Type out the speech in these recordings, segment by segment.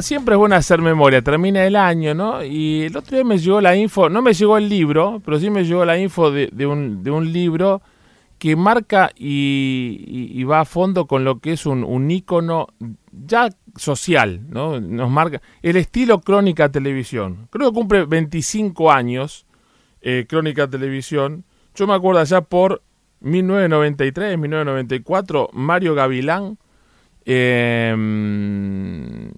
siempre es bueno hacer memoria, termina el año, ¿no? Y el otro día me llegó la info, no me llegó el libro, pero sí me llegó la info de, un, de un, libro que marca y, va a fondo con lo que es un, un ya social, ¿no? Nos marca el estilo Crónica Televisión. Creo que cumple 25 años eh, Crónica Televisión. Yo me acuerdo allá por 1993, 1994, Mario Gavilán eh,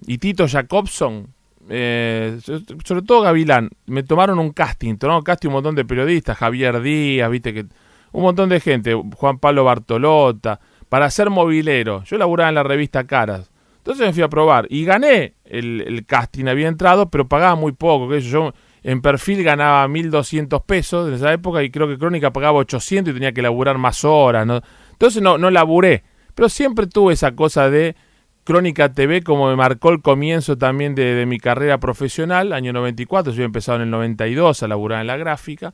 y Tito Jacobson, eh, sobre todo Gavilán, me tomaron un casting, tomaron casting un montón de periodistas, Javier Díaz, viste que un montón de gente, Juan Pablo Bartolota, para ser movilero. Yo laburaba en la revista Caras. Entonces me fui a probar y gané el, casting, había entrado, pero pagaba muy poco, yo en perfil ganaba 1.200 pesos en esa época y creo que Crónica pagaba 800 y tenía que laburar más horas. ¿no? Entonces no, no laburé, pero siempre tuve esa cosa de Crónica TV como me marcó el comienzo también de, mi carrera profesional, año 94, yo había empezado en el 92 a laburar en la gráfica.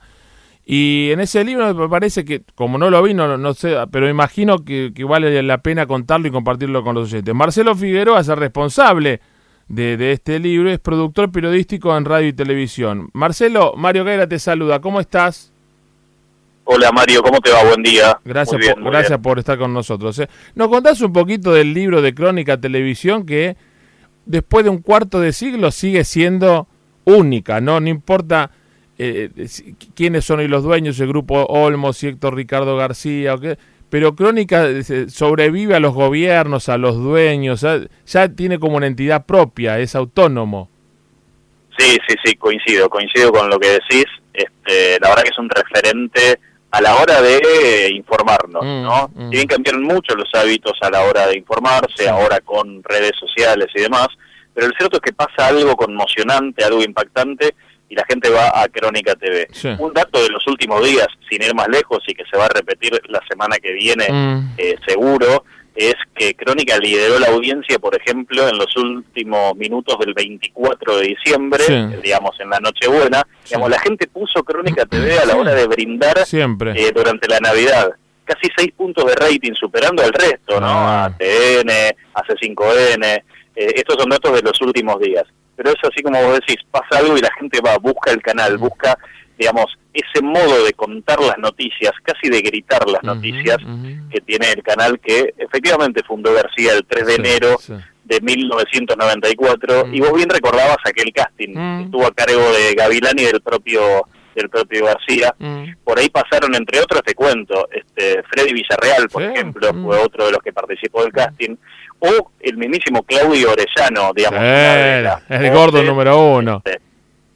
Y en ese libro me parece que, como no lo vi, no, no sé, pero imagino que, que, vale la pena contarlo y compartirlo con los oyentes. Marcelo Figueroa es el responsable de, este libro, es productor periodístico en radio y televisión. Marcelo, Mario Gaira te saluda, ¿cómo estás? Hola Mario, ¿cómo te va? Buen día. Gracias, por, gracias por estar con nosotros. ¿eh? ¿Nos contás un poquito del libro de Crónica Televisión que después de un cuarto de siglo sigue siendo única, ¿no? No importa eh, quiénes son hoy los dueños, el grupo Olmos Héctor Ricardo García, o qué, pero Crónica eh, sobrevive a los gobiernos, a los dueños, ya tiene como una entidad propia, es autónomo. Sí, sí, sí, coincido, coincido con lo que decís. Este, la verdad que es un referente a la hora de informarnos, mm, ¿no? Mm. Tienen que cambiar mucho los hábitos a la hora de informarse, ahora con redes sociales y demás, pero el cierto es que pasa algo conmocionante, algo impactante, y la gente va a Crónica TV. Un dato de los últimos días, sin ir más lejos y que se va a repetir la semana que viene mm. eh, seguro, es que Crónica lideró la audiencia, por ejemplo, en los últimos minutos del 24 de diciembre, digamos en la Nochebuena. Digamos, la gente puso Crónica TV a la hora de brindar Siempre. Eh, durante la Navidad. Casi seis puntos de rating, superando al resto, ¿no? Ah. A TN, a C5N. Eh, estos son datos de los últimos días pero es así como vos decís, pasa algo y la gente va, busca el canal, busca, digamos, ese modo de contar las noticias, casi de gritar las noticias que tiene el canal que efectivamente fundó García el 3 de enero de 1994 y vos bien recordabas aquel casting que estuvo a cargo de Gavilán y del propio del propio García. Por ahí pasaron, entre otros, te cuento, este Freddy Villarreal, por ejemplo, fue otro de los que participó del casting o el mismísimo Claudio Orellano, digamos. el gordo número uno. Este,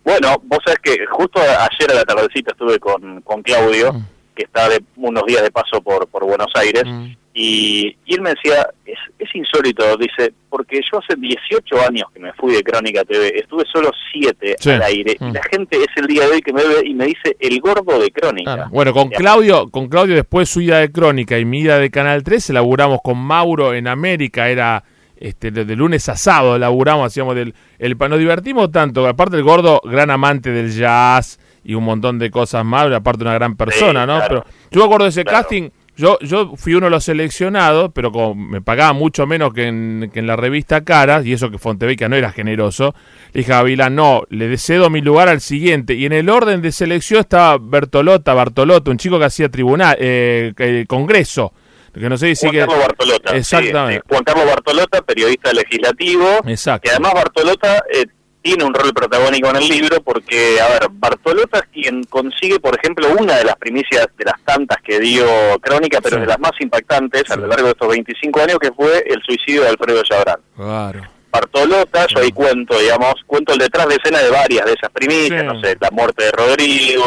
bueno, vos sabés que justo ayer a la tardecita estuve con, con Claudio, mm. que está de unos días de paso por, por Buenos Aires, mm. Y, él me decía, es, es insólito, dice, porque yo hace 18 años que me fui de Crónica TV, estuve solo 7 al aire, y mm. la gente es el día de hoy que me ve y me dice el gordo de Crónica. Bueno, con Claudio, con Claudio después su ida de Crónica y mi ida de Canal 3, laburamos con Mauro en América, era este de, lunes a sábado, laburamos, hacíamos del... El, nos divertimos tanto, aparte el gordo, gran amante del jazz y un montón de cosas más, aparte una gran persona, ¿no? Pero yo me acuerdo de ese casting yo, yo fui uno de los seleccionados, pero como me pagaba mucho menos que en, que en la revista Caras, y eso que Fontebeca no era generoso, le dije a Avila, no, le cedo mi lugar al siguiente. Y en el orden de selección estaba Bertolota, Bartolota, un chico que hacía tribunal, eh, congreso. Que no sé si Juan Carlos Bartolota. Exactamente. Juan Carlos Bartolota, periodista legislativo. Exacto. Y además Bartolota eh, tiene un rol protagónico en el libro porque, a ver, Bartolota es quien consigue, por ejemplo, una de las primicias de las tantas que dio Crónica, pero de las más impactantes a lo largo de estos 25 años, que fue el suicidio de Alfredo Chabrán. Claro. Bartolota, yo ahí cuento, digamos, cuento el detrás de escena de varias de esas primicias, no sé, la muerte de Rodrigo,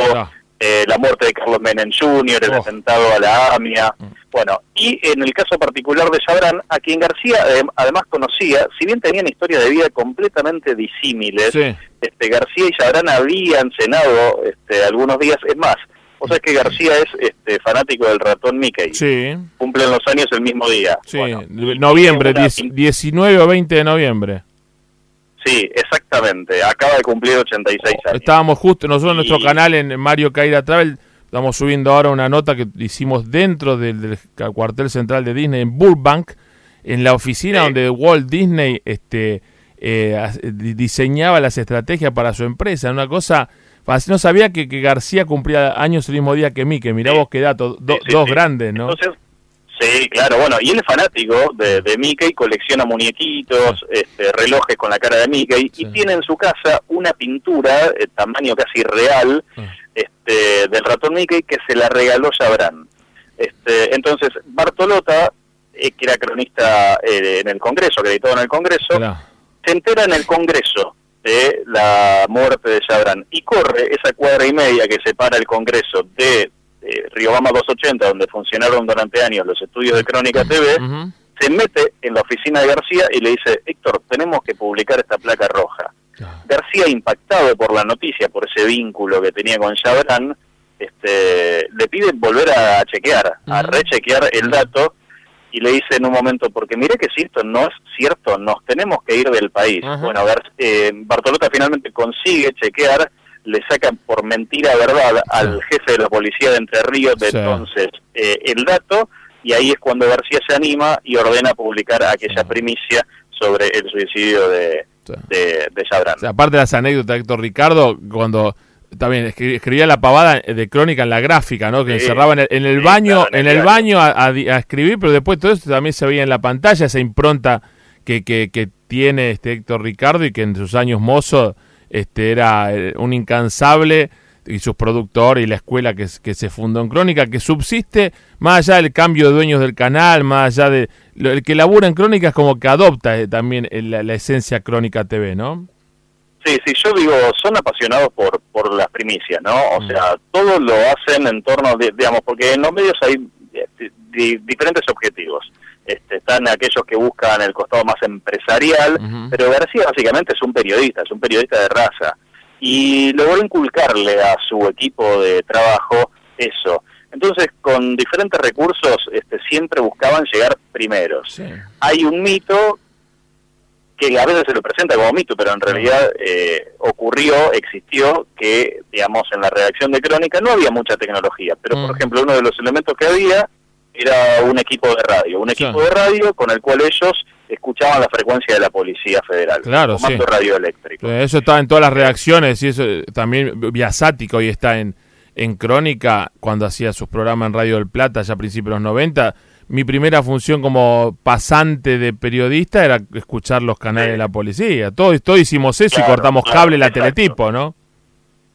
eh, la muerte de Carlos Menem Jr., el oh. atentado a la AMIA. Mm. Bueno, y en el caso particular de Sabrán, a quien García además conocía, si bien tenían historias de vida completamente disímiles, este, García y Sabrán habían cenado este, algunos días, es más, o sea que García es este, fanático del ratón Mickey. Sí. Cumplen los años el mismo día. Sí, noviembre, 19 o 20 de noviembre. Sí, exactamente. Acaba de cumplir 86 años. Estábamos justo, nosotros en nuestro canal en Mario Caira Travel, estamos subiendo ahora una nota que hicimos dentro del, cuartel central de Disney en Burbank, en la oficina donde Walt Disney este, eh, diseñaba las estrategias para su empresa. Una cosa, no sabía que, García cumplía años el mismo día que mí, que mirá vos qué dato, dos grandes, ¿no? Sí, claro, bueno, y él es fanático de, de Mickey, colecciona muñequitos, este, relojes con la cara de Mickey, y tiene en su casa una pintura, de tamaño casi real, ah. este, del ratón Mickey, que se la regaló Sabrán. Este, entonces, Bartolota, eh, que era cronista eh, en el Congreso, acreditado en el Congreso, se entera en el Congreso de la muerte de Sabrán y corre esa cuadra y media que separa el Congreso de eh, Riobama 280, donde funcionaron durante años los estudios de Crónica TV, se mete en la oficina de García y le dice, Héctor, tenemos que publicar esta placa roja. García, impactado por la noticia, por ese vínculo que tenía con Chabrán, este, le pide volver a chequear, a rechequear el dato y le dice en un momento, porque mire que si esto no es cierto, nos tenemos que ir del país. Bueno, eh, Bartolota finalmente consigue chequear le sacan por mentira verdad al jefe de la policía de Entre Ríos de entonces eh, el dato y ahí es cuando García se anima y ordena publicar aquella primicia sobre el suicidio de, de, de aparte de las anécdotas, Héctor Ricardo, cuando también escribía la pavada de crónica en la gráfica, ¿no? Que encerraba en el, baño, en el, baño a, escribir, pero después todo esto también se veía en la pantalla, esa impronta que, que, que tiene este Héctor Ricardo y que en sus años mozos este, era eh, un incansable y sus productores y la escuela que, que, se fundó en Crónica, que subsiste más allá del cambio de dueños del canal, más allá de... el que labura en Crónica es como que adopta eh, también la, esencia Crónica TV, ¿no? Sí, sí, yo digo, son apasionados por, por las primicias, ¿no? O mm. sea, todos lo hacen en torno, digamos, porque en los medios hay eh, diferentes objetivos. Este, están aquellos que buscan el costado más empresarial, pero García básicamente es un periodista, es un periodista de raza, y logró inculcarle a su equipo de trabajo eso. Entonces, con diferentes recursos, este, siempre buscaban llegar primeros. Hay un mito que a veces se lo presenta como mito, pero en realidad eh, ocurrió, existió, que, digamos, en la redacción de Crónica no había mucha tecnología, pero, por ejemplo, uno de los elementos que había era un equipo de radio, un equipo de radio con el cual ellos escuchaban la frecuencia de la Policía Federal, claro, sí. radioeléctrico. Eso estaba en todas las reacciones y eso también Viasático y está en, en Crónica cuando hacía sus programas en Radio del Plata ya a principios de los 90. Mi primera función como pasante de periodista era escuchar los canales de la policía. Todos, todo hicimos eso y cortamos cable la teletipo, ¿no?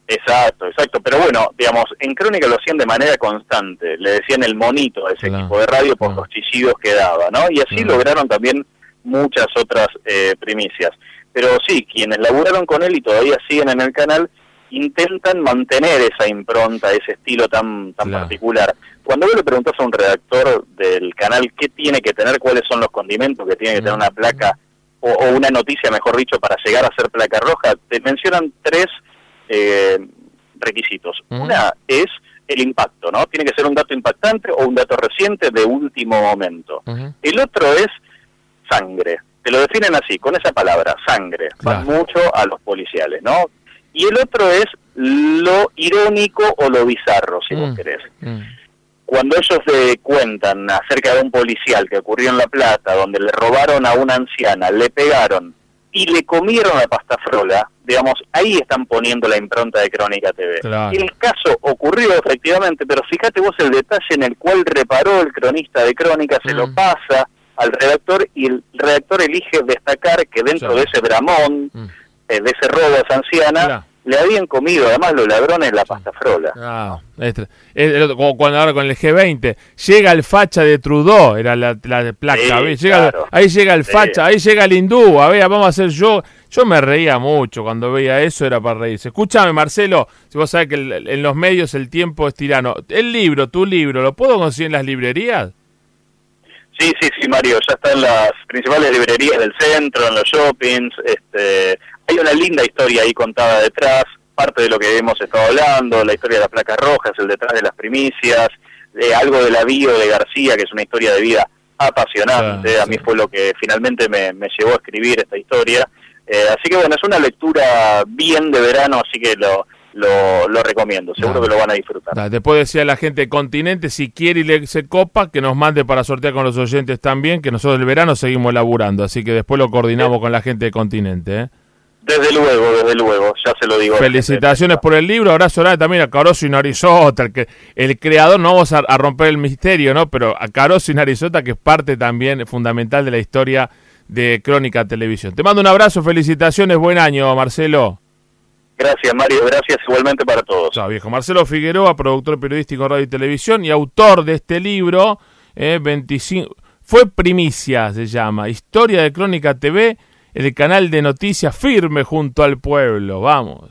Exacto, exacto. Pero bueno, digamos, en Crónica lo hacían de manera constante. Le decían el monito a ese equipo de radio por los chillidos que daba, ¿no? Y así lograron también muchas otras eh, primicias. Pero sí, quienes laburaron con él y todavía siguen en el canal, intentan mantener esa impronta, ese estilo tan, tan particular. Cuando vos le preguntas a un redactor del canal qué tiene que tener, cuáles son los condimentos que tiene que tener una placa o, o una noticia, mejor dicho, para llegar a ser placa roja, te mencionan tres eh, requisitos. Una es el impacto, ¿no? Tiene que ser un dato impactante o un dato reciente de último momento. El otro es sangre. Te lo definen así, con esa palabra, sangre. Va mucho a los policiales, ¿no? Y el otro es lo irónico o lo bizarro, si vos mm. querés. Mm. Cuando ellos le cuentan acerca de un policial que ocurrió en La Plata, donde le robaron a una anciana, le pegaron y le comieron la pasta frola, digamos, ahí están poniendo la impronta de Crónica TV. El caso ocurrió efectivamente, pero fíjate vos el detalle en el cual reparó el cronista de Crónica, se lo mm. pasa al redactor y el redactor elige destacar que dentro de ese bramón, mm. eh, de ese robo a esa anciana, le habían comido además los ladrones la pasta frola. Ah, como cuando ahora con el G20, llega el facha de Trudeau, era la, la placa, ahí llega el facha, ahí llega el hindú, a ver, vamos a hacer yo. Yo me reía mucho cuando veía eso, era para reírse. Escúchame, Marcelo, si vos sabés que en los medios el tiempo es tirano. El libro, tu libro, ¿lo puedo conseguir en las librerías? Sí, sí, sí, Mario, ya está en las principales librerías del centro, en los shoppings, este, hay una linda historia ahí contada detrás, parte de lo que hemos estado hablando, la historia de las placas rojas, el detrás de las primicias, de algo de la bio de García, que es una historia de vida apasionante, a mí fue lo que finalmente me, llevó a escribir esta historia. Eh, así que bueno, es una lectura bien de verano, así que lo, lo, lo recomiendo, seguro que lo van a disfrutar. después decía la gente de Continente, si quiere y le se copa, que nos mande para sortear con los oyentes también, que nosotros el verano seguimos laburando, así que después lo coordinamos con la gente de Continente. ¿eh? Desde luego, desde luego, ya se lo digo. Felicitaciones por el libro, abrazo grande también a Caroso y Narizota, el, que, el creador, no vamos a, romper el misterio, ¿no? Pero a Caroso y Narizota, que es parte también fundamental de la historia de Crónica Televisión. Te mando un abrazo, felicitaciones, buen año, Marcelo. Gracias, Mario, gracias igualmente para todos. Chao, viejo. Marcelo Figueroa, productor periodístico Radio y Televisión y autor de este libro, eh, 25, fue primicia, se llama, Historia de Crónica TV el canal de noticias firme junto al pueblo. Vamos.